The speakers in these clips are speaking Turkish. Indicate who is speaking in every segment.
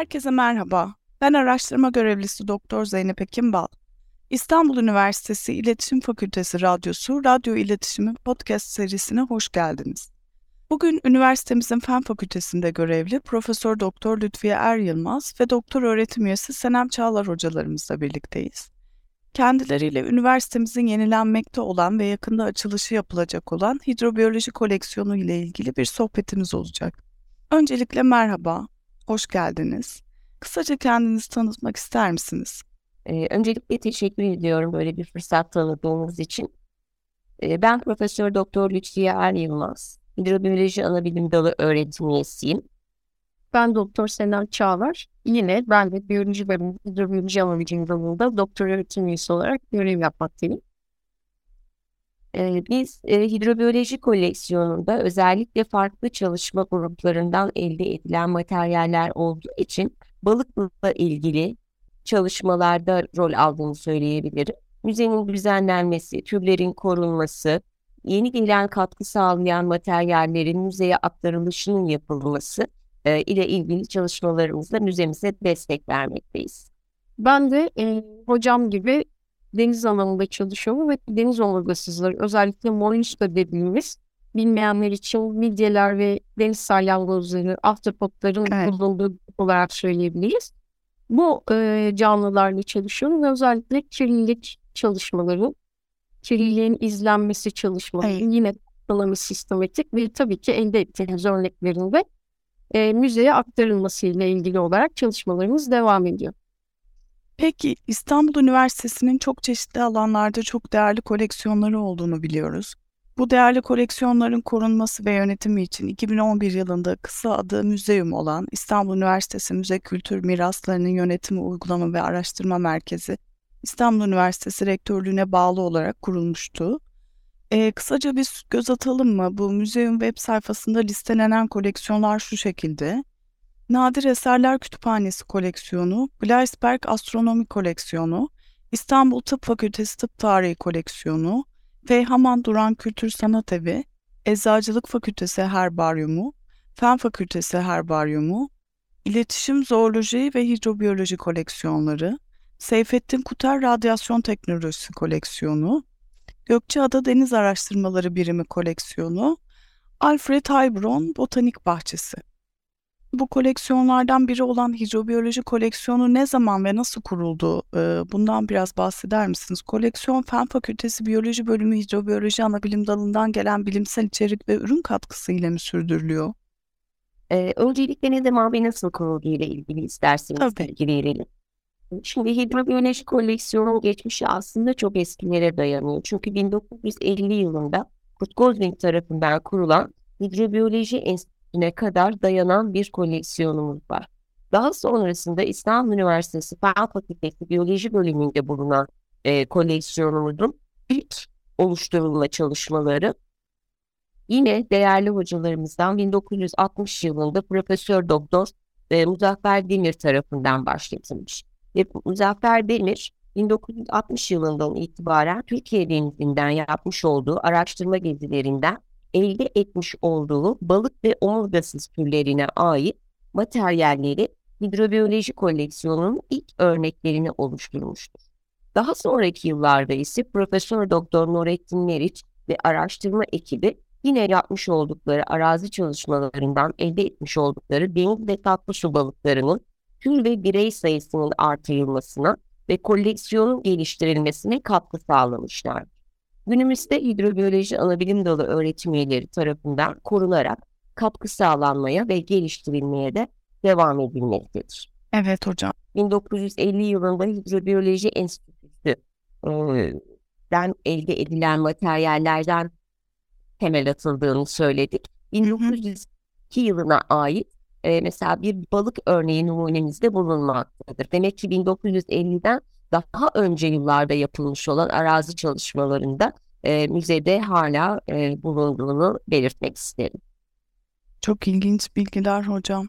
Speaker 1: Herkese merhaba. Ben araştırma görevlisi Doktor Zeynep Ekimbal. İstanbul Üniversitesi İletişim Fakültesi Radyosu Radyo İletişimi Podcast serisine hoş geldiniz. Bugün üniversitemizin Fen Fakültesinde görevli Profesör Doktor Lütfiye Er Yılmaz ve Doktor Öğretim Üyesi Senem Çağlar hocalarımızla birlikteyiz. Kendileriyle üniversitemizin yenilenmekte olan ve yakında açılışı yapılacak olan hidrobiyoloji koleksiyonu ile ilgili bir sohbetimiz olacak. Öncelikle merhaba, hoş geldiniz. Kısaca kendinizi tanıtmak ister misiniz?
Speaker 2: Ee, öncelikle teşekkür ediyorum böyle bir fırsat tanıdığınız için. Ee, ben Profesör Doktor Lütfiye Er Yılmaz. Hidrobiyoloji Anabilim Dalı öğretim üyesiyim.
Speaker 3: Ben Doktor Senem Çağlar. Yine ben de biyoloji bölümü, hidrobiyoloji anabilim dalında doktor öğretim üyesi olarak görev yapmaktayım.
Speaker 2: Ee, biz e, hidrobiyoloji koleksiyonunda özellikle farklı çalışma gruplarından elde edilen materyaller olduğu için balıkla ilgili çalışmalarda rol aldığını söyleyebilirim. Müzenin düzenlenmesi, türlerin korunması, yeni gelen katkı sağlayan materyallerin müzeye aktarılışının yapılması e, ile ilgili çalışmalarımızda müzemize destek vermekteyiz.
Speaker 3: Ben de e, hocam gibi deniz alanında çalışıyorum ve deniz omurgasızları özellikle molluska dediğimiz bilmeyenler için midyeler ve deniz salyangozları, ahtapotların evet. bulunduğu olarak söyleyebiliriz. Bu e, canlılarla çalışıyorum ve özellikle kirlilik çalışmaları, kirliliğin izlenmesi çalışmaları evet. yine tanımı sistematik ve tabii ki elde ettiğimiz örneklerinde e, müzeye aktarılması ile ilgili olarak çalışmalarımız devam ediyor.
Speaker 1: Peki İstanbul Üniversitesi'nin çok çeşitli alanlarda çok değerli koleksiyonları olduğunu biliyoruz. Bu değerli koleksiyonların korunması ve yönetimi için 2011 yılında kısa adı müzeum olan İstanbul Üniversitesi Müze Kültür Miraslarının Yönetimi Uygulama ve Araştırma Merkezi İstanbul Üniversitesi Rektörlüğü'ne bağlı olarak kurulmuştu. Ee, kısaca bir göz atalım mı? Bu müzeum web sayfasında listelenen koleksiyonlar şu şekilde. Nadir Eserler Kütüphanesi koleksiyonu, Gleisberg Astronomi koleksiyonu, İstanbul Tıp Fakültesi Tıp Tarihi koleksiyonu, Feyhaman Duran Kültür Sanat Evi, Eczacılık Fakültesi Herbaryumu, Fen Fakültesi Herbaryumu, İletişim Zooloji ve Hidrobiyoloji koleksiyonları, Seyfettin Kuter Radyasyon Teknolojisi koleksiyonu, Gökçeada Deniz Araştırmaları Birimi koleksiyonu, Alfred Heilbronn Botanik Bahçesi. Bu koleksiyonlardan biri olan hidrobiyoloji koleksiyonu ne zaman ve nasıl kuruldu? Bundan biraz bahseder misiniz? Koleksiyon Fen Fakültesi Biyoloji Bölümü Hidrobiyoloji Anabilim Dalı'ndan gelen bilimsel içerik ve ürün katkısı ile mi sürdürülüyor?
Speaker 2: Ee, öncelikle ne zaman ve nasıl kurulduğu ile ilgili isterseniz bilgi verelim. Şimdi hidrobiyoloji koleksiyonun geçmişi aslında çok eskilere dayanıyor. Çünkü 1950 yılında Kurt Goldwing tarafından kurulan Hidrobiyoloji Enstitüsü'ne kadar dayanan bir koleksiyonumuz var. Daha sonrasında İstanbul Üniversitesi Fen Fakültesi Biyoloji bölümünde bulunan e, koleksiyonumuzun ilk oluşturulma çalışmaları yine değerli hocalarımızdan 1960 yılında Profesör Doktor e, Muzaffer Demir tarafından başlatılmış ve Muzaffer Demir 1960 yılından itibaren Türkiye denizinden yapmış olduğu araştırma gezilerinden elde etmiş olduğu balık ve omurgasız türlerine ait materyalleri hidrobiyoloji koleksiyonunun ilk örneklerini oluşturmuştur. Daha sonraki yıllarda ise Profesör Doktor Nurettin Meriç ve araştırma ekibi yine yapmış oldukları arazi çalışmalarından elde etmiş oldukları deniz ve tatlı su balıklarının tür ve birey sayısının artırılmasına ve koleksiyonun geliştirilmesine katkı sağlamışlar. Günümüzde hidrobiyoloji anabilim dalı öğretim üyeleri tarafından korunarak katkı sağlanmaya ve geliştirilmeye de devam edilmektedir.
Speaker 1: Evet hocam.
Speaker 2: 1950 yılında Hidrobiyoloji Enstitüsü'den elde edilen materyallerden temel atıldığını söyledik. 1902 yılına ait e, mesela bir balık örneği numunemizde bulunmaktadır. Demek ki 1950'den daha önce yıllarda yapılmış olan arazi çalışmalarında e, müzede hala e, bulunduğunu belirtmek isterim.
Speaker 1: Çok ilginç bilgiler hocam.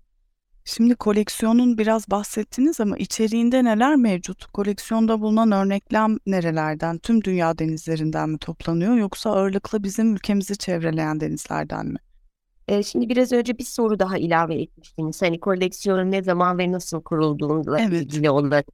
Speaker 1: Şimdi koleksiyonun biraz bahsettiniz ama içeriğinde neler mevcut? Koleksiyonda bulunan örnekler nerelerden? Tüm dünya denizlerinden mi toplanıyor yoksa ağırlıklı bizim ülkemizi çevreleyen denizlerden mi?
Speaker 2: E, şimdi biraz önce bir soru daha ilave etmiştiniz. Hani koleksiyonun ne zaman ve nasıl kurulduğuyla
Speaker 1: Evet.
Speaker 2: ilgili olarak.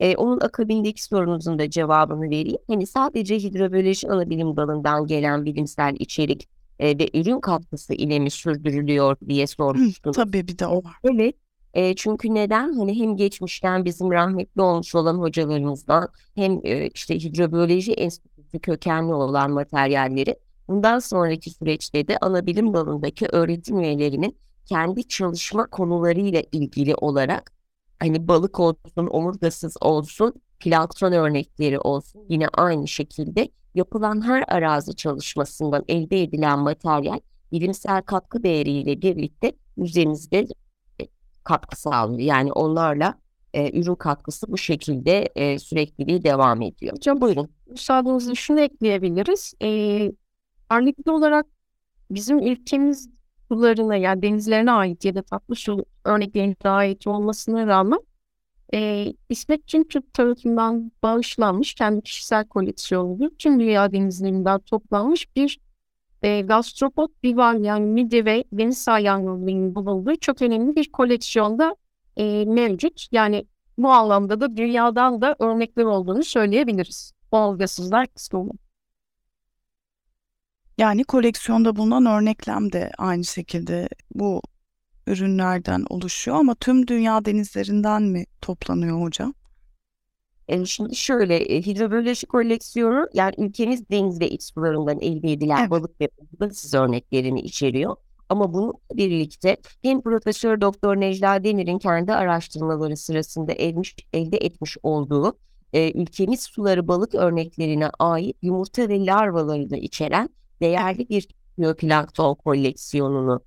Speaker 2: E, onun akabindeki sorunuzun da cevabını vereyim. Hani sadece hidrobiyoloji anabilim dalından gelen bilimsel içerik e, ve ürün katkısı ile mi sürdürülüyor diye sormuştunuz.
Speaker 1: tabii bir de o var.
Speaker 2: Evet. E, çünkü neden? Hani hem geçmişten bizim rahmetli olmuş olan hocalarımızdan hem e, işte hidrobiyoloji enstitüsü kökenli olan materyalleri bundan sonraki süreçte de ana bilim dalındaki öğretim üyelerinin kendi çalışma konularıyla ilgili olarak hani balık olsun, omurgasız olsun, plankton örnekleri olsun yine aynı şekilde yapılan her arazi çalışmasından elde edilen materyal bilimsel katkı değeriyle birlikte müzemizde katkı sağlıyor. Yani onlarla e, ürün katkısı bu şekilde e, sürekliliği devam ediyor.
Speaker 3: Hocam
Speaker 2: Buyurun.
Speaker 3: müsaadenizle şunu ekleyebiliriz. Ee, ağırlıklı olarak bizim ülkemiz sularına yani denizlerine ait ya da tatlı su örneklerine ait olmasına rağmen e, İsmet Çintürk tarafından bağışlanmış kendi kişisel koleksiyonudur. Tüm dünya denizlerinden toplanmış bir e, gastropod bival yani midye ve deniz salyangolarının bulunduğu çok önemli bir koleksiyonda e, mevcut. Yani bu anlamda da dünyadan da örnekler olduğunu söyleyebiliriz. Olgasızlar kısmında.
Speaker 1: Yani koleksiyonda bulunan örneklem de aynı şekilde bu ürünlerden oluşuyor ama tüm dünya denizlerinden mi toplanıyor hocam?
Speaker 2: E, şimdi şöyle e, hidrobiyoloji koleksiyonu yani ülkemiz deniz ve iç sularından elde edilen
Speaker 1: Evet.
Speaker 2: balık ve balıksız örneklerini içeriyor. Ama bununla birlikte hem Profesör Doktor Necla Demir'in kendi araştırmaları sırasında elmiş, elde etmiş olduğu e, ülkemiz suları balık örneklerine ait yumurta ve larvaları da içeren değerli bir biyoplankton koleksiyonunu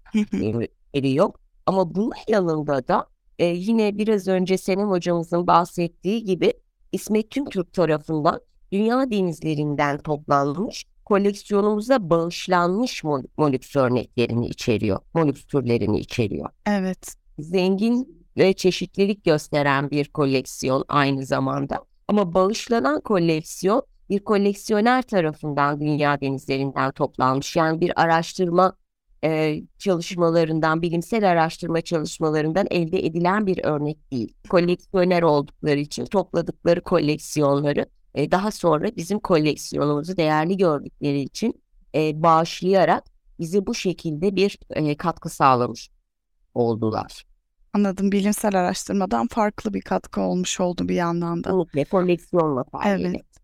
Speaker 2: veriyor. Ama bunun yanında da e, yine biraz önce Senem hocamızın bahsettiği gibi İsmet Tümtürk tarafından dünya denizlerinden toplanmış koleksiyonumuza bağışlanmış mol molüks örneklerini içeriyor. Molüks türlerini içeriyor.
Speaker 1: Evet.
Speaker 2: Zengin ve çeşitlilik gösteren bir koleksiyon aynı zamanda. Ama bağışlanan koleksiyon bir koleksiyoner tarafından dünya denizlerinden toplanmış. Yani bir araştırma e, çalışmalarından, bilimsel araştırma çalışmalarından elde edilen bir örnek değil. Koleksiyoner oldukları için topladıkları koleksiyonları e, daha sonra bizim koleksiyonumuzu değerli gördükleri için e, bağışlayarak bize bu şekilde bir e, katkı sağlamış oldular.
Speaker 1: Anladım. Bilimsel araştırmadan farklı bir katkı olmuş oldu bir yandan da.
Speaker 2: Kesinlikle koleksiyonla faaliyeti.
Speaker 1: Evet.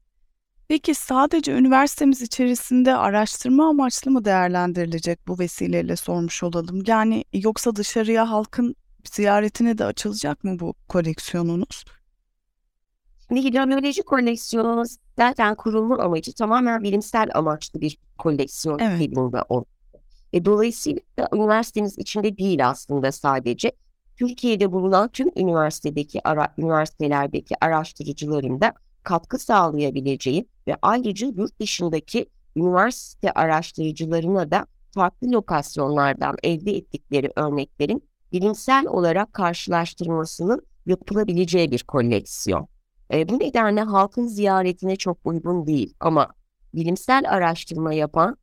Speaker 1: Peki sadece üniversitemiz içerisinde araştırma amaçlı mı değerlendirilecek bu vesileyle sormuş olalım. Yani yoksa dışarıya halkın ziyaretine de açılacak mı bu koleksiyonunuz?
Speaker 2: Şimdi hidrobiyoloji koleksiyonumuz zaten kurulma amacı tamamen bilimsel amaçlı bir koleksiyon
Speaker 1: Evet.
Speaker 2: şeklinde oldu. E, dolayısıyla da üniversiteniz içinde değil aslında sadece. Türkiye'de bulunan tüm üniversitedeki ara, üniversitelerdeki araştırıcıların da katkı sağlayabileceği ve ayrıca yurt dışındaki üniversite araştırıcılarına da farklı lokasyonlardan elde ettikleri örneklerin bilimsel olarak karşılaştırmasının yapılabileceği bir koleksiyon. E, bu nedenle halkın ziyaretine çok uygun değil ama bilimsel araştırma yapan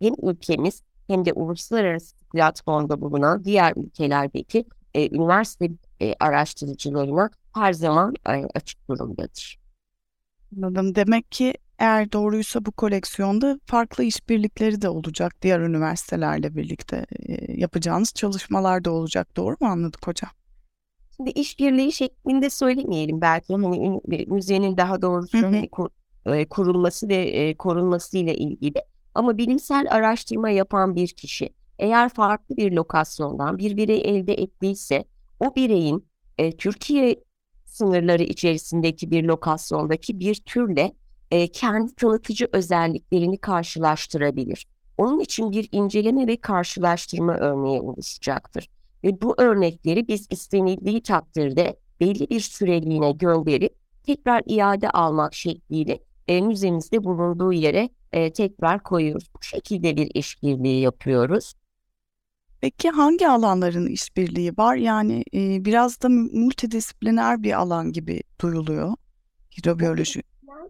Speaker 2: hem ülkemiz hem de uluslararası platformda bulunan diğer ülkelerdeki e, üniversite e, araştırıcılarına her zaman e, açık durumdadır.
Speaker 1: Anladım. Demek ki eğer doğruysa bu koleksiyonda farklı işbirlikleri de olacak diğer üniversitelerle birlikte e, yapacağınız çalışmalar da olacak. Doğru mu anladık hocam?
Speaker 2: Şimdi işbirliği şeklinde söylemeyelim belki hani müzenin daha doğrusu
Speaker 1: Hı hı.
Speaker 2: kur- e, kurulması ve e, korunması ile ilgili. Ama bilimsel araştırma yapan bir kişi eğer farklı bir lokasyondan bir birey elde ettiyse o bireyin e, Türkiye sınırları içerisindeki bir lokasyondaki bir türle e, kendi tanıtıcı özelliklerini karşılaştırabilir. Onun için bir inceleme ve karşılaştırma örneği oluşacaktır. Ve bu örnekleri biz istenildiği takdirde belli bir süreliğine gönderip tekrar iade almak şekliyle e, müzemizde bulunduğu yere e, tekrar koyuyoruz. Bu şekilde bir işbirliği yapıyoruz.
Speaker 1: Peki hangi alanların işbirliği var? Yani e, biraz da multidisipliner bir alan gibi duyuluyor hidrobiyoloji.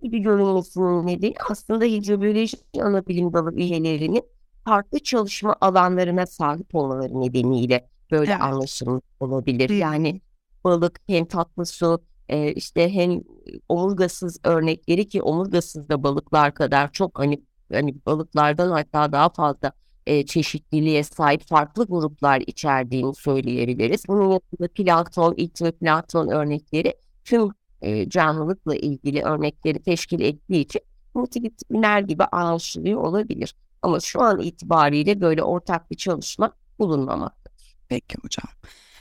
Speaker 2: gibi görünmesinin nedeni aslında hidrobiyoloji ana bilim dalı üyelerinin farklı çalışma alanlarına sahip olmaları nedeniyle böyle
Speaker 1: Evet.
Speaker 2: anlaşılmış olabilir. Yani balık hem tatlı su e, işte hem omurgasız örnekleri ki omurgasız da balıklar kadar çok hani hani balıklardan hatta daha fazla e, çeşitliliğe sahip farklı gruplar içerdiğini söyleyebiliriz. Bunun yanında plankton, iktoplankton örnekleri tüm e, canlılıkla ilgili örnekleri teşkil ettiği için multidisipliner gibi anlaşılıyor olabilir. Ama şu an itibariyle böyle ortak bir çalışma bulunmamakta.
Speaker 1: Peki hocam.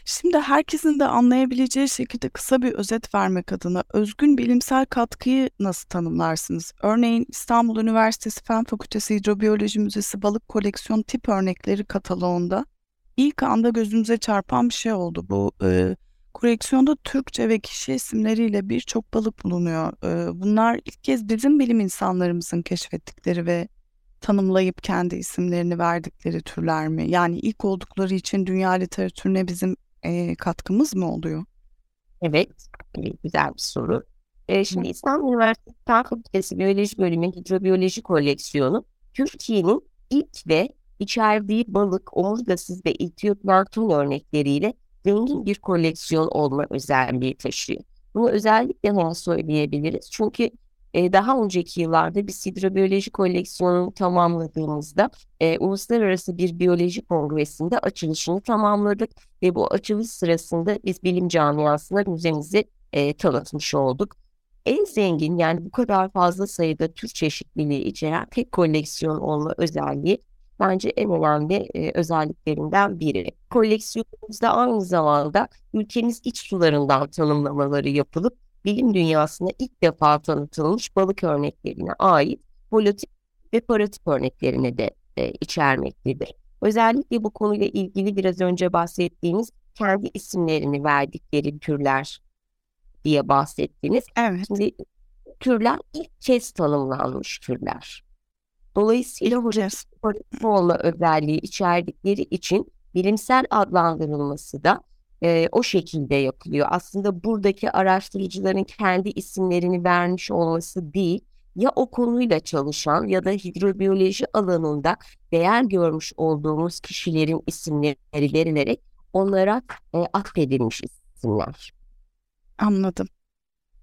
Speaker 1: Şimdi herkesin de anlayabileceği şekilde kısa bir özet vermek adına özgün bilimsel katkıyı nasıl tanımlarsınız? Örneğin İstanbul Üniversitesi Fen Fakültesi Hidrobiyoloji Müzesi balık koleksiyon tip örnekleri kataloğunda ilk anda gözümüze çarpan bir şey oldu. Bu e, koleksiyonda Türkçe ve kişi isimleriyle birçok balık bulunuyor. E, bunlar ilk kez bizim bilim insanlarımızın keşfettikleri ve tanımlayıp kendi isimlerini verdikleri türler mi? Yani ilk oldukları için dünya literatürüne bizim e, katkımız mı oluyor?
Speaker 2: Evet, güzel bir soru. E, şimdi İstanbul Üniversitesi Fen Fakültesi Biyoloji Bölümü Hidrobiyoloji Koleksiyonu Türkiye'nin ilk ve içerdiği balık, omurgasız ve iktiyoplankton örnekleriyle zengin bir koleksiyon olma özelliği taşıyor. Bunu özellikle neden söyleyebiliriz? Çünkü e, daha önceki yıllarda biz hidrobiyoloji koleksiyonunu tamamladığımızda e, uluslararası bir biyoloji kongresinde açılışını tamamladık ve bu açılış sırasında biz bilim camiasına müzemizi e, tanıtmış olduk. En zengin yani bu kadar fazla sayıda tür çeşitliliği içeren tek koleksiyon olma özelliği bence en önemli e, özelliklerinden biri. Koleksiyonumuzda aynı zamanda ülkemiz iç sularından tanımlamaları yapılıp bilim dünyasına ilk defa tanıtılmış balık örneklerine ait holotip ve paratip örneklerine de e, içermektedir. Özellikle bu konuyla ilgili biraz önce bahsettiğimiz kendi isimlerini verdikleri türler diye bahsettiniz.
Speaker 1: Evet.
Speaker 2: Şimdi türler ilk kez tanımlanmış türler. Dolayısıyla olma özelliği içerdikleri için bilimsel adlandırılması da e, o şekilde yapılıyor. Aslında buradaki araştırıcıların kendi isimlerini vermiş olması değil, ya o konuyla çalışan ya da hidrobiyoloji alanında değer görmüş olduğumuz kişilerin isimleri verilerek onlara e, atfedilmiş isimler.
Speaker 1: Anladım.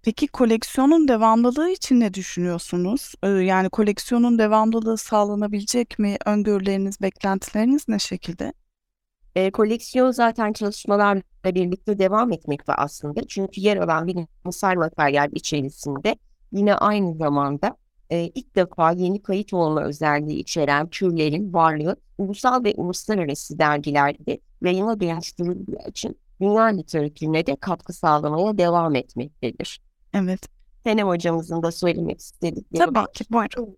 Speaker 1: Peki koleksiyonun devamlılığı için ne düşünüyorsunuz? Yani koleksiyonun devamlılığı sağlanabilecek mi? Öngörüleriniz, beklentileriniz ne şekilde?
Speaker 2: E, koleksiyon zaten çalışmalarla birlikte devam etmekte aslında. Çünkü yer alan bilimsel materyal içerisinde yine aynı zamanda e, ilk defa yeni kayıt olma özelliği içeren türlerin varlığı ulusal ve uluslararası dergilerde yayına dönüştürüldüğü için dünya literatürüne de katkı sağlamaya devam etmektedir.
Speaker 1: Evet.
Speaker 2: Senem hocamızın da söylemek istedikleri var.
Speaker 1: Tabii ki. Buyurun.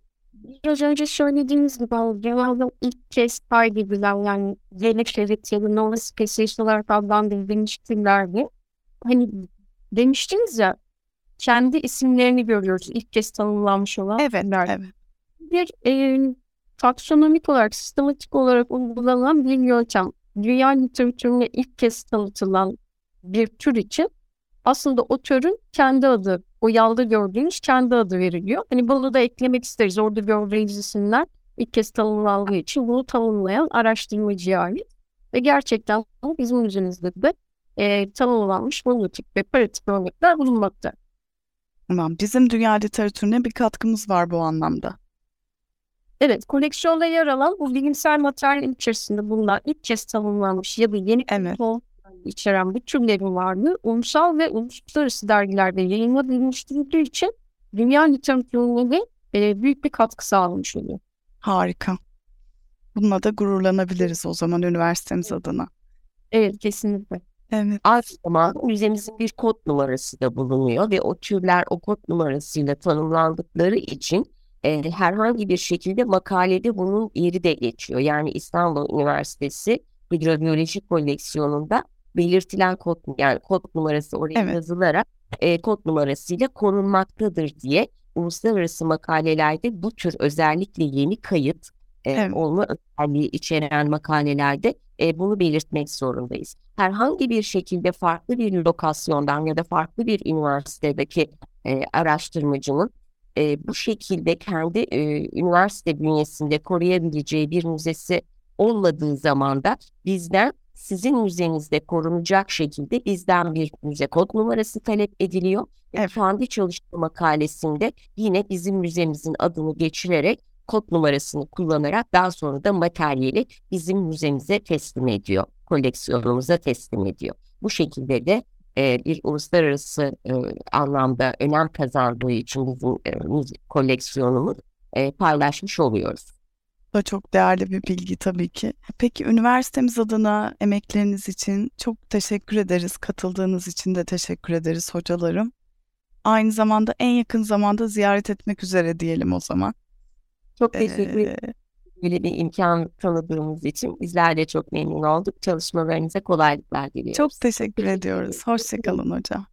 Speaker 3: Biraz önce söylediğiniz gibi genelde ilk kez kaydedilen yani yeni şerit ya da nova species olarak adlandırılmış. Hani demiştiniz ya kendi isimlerini görüyoruz ilk kez tanımlanmış olan
Speaker 1: Evet,
Speaker 3: türler.
Speaker 1: evet.
Speaker 3: Bir e, taksonomik olarak, sistematik olarak uygulanan bir yöntem. Dünya literatürüne ilk kez tanıtılan bir tür için aslında o türün kendi adı, o yalda gördüğünüz kendi adı veriliyor. Hani bunu da eklemek isteriz. Orada gördüğünüz isimler ilk kez tanımlandığı için bunu tanımlayan araştırmacıya ait. Ve gerçekten bizim müzemizde de e, tanımlanmış monotip ve paratip örnekler bulunmakta.
Speaker 1: Tamam. Bizim dünya literatürüne bir katkımız var bu anlamda.
Speaker 3: Evet, koleksiyonda yer alan bu bilimsel materyal içerisinde bulunan ilk kez tanımlanmış ya da yeni
Speaker 1: Evet.
Speaker 3: evet. İçeren bu türlerin varlığı ulusal ve uluslararası dergilerde yayınla dönüştürüldüğü için dünya literatürüne e, büyük bir katkı sağlamış oluyor.
Speaker 1: Harika. Bununla da gururlanabiliriz o zaman üniversitemiz adına.
Speaker 3: Evet, kesinlikle.
Speaker 1: Evet.
Speaker 2: Zamanda müzemizin bir kod numarası da bulunuyor ve o türler o kod numarasıyla tanımlandıkları için e, herhangi bir şekilde makalede bunun yeri de geçiyor. Yani İstanbul Üniversitesi Hidrobiyoloji Koleksiyonu'nda belirtilen kod yani kod numarası oraya
Speaker 1: Evet.
Speaker 2: yazılarak e, kod numarasıyla korunmaktadır diye uluslararası makalelerde bu tür özellikle yeni kayıt e,
Speaker 1: Evet.
Speaker 2: olma özelliği içeren makalelerde e, bunu belirtmek zorundayız. Herhangi bir şekilde farklı bir lokasyondan ya da farklı bir üniversitedeki e, araştırmacının e, bu şekilde kendi e, üniversite bünyesinde koruyabileceği bir müzesi olmadığı zaman da bizden sizin müzenizde korunacak şekilde bizden bir müze kod numarası talep ediliyor. Evet. Kendi çalışma makalesinde yine bizim müzemizin adını geçirerek kod numarasını kullanarak daha sonra da materyali bizim müzemize teslim ediyor. Koleksiyonumuza teslim ediyor. Bu şekilde de e, bir uluslararası e, anlamda önem kazandığı için bizim e, koleksiyonumuz e, paylaşmış oluyoruz.
Speaker 1: Da çok değerli bir bilgi tabii ki. Peki üniversitemiz adına emekleriniz için çok teşekkür ederiz. Katıldığınız için de teşekkür ederiz hocalarım. Aynı zamanda en yakın zamanda ziyaret etmek üzere diyelim o zaman.
Speaker 2: Çok teşekkür ederim. Ee, Böyle bir imkan tanıdığımız için bizler de çok memnun olduk. Çalışmalarınıza kolaylıklar diliyoruz.
Speaker 1: Çok teşekkür ediyoruz. Hoşçakalın hocam.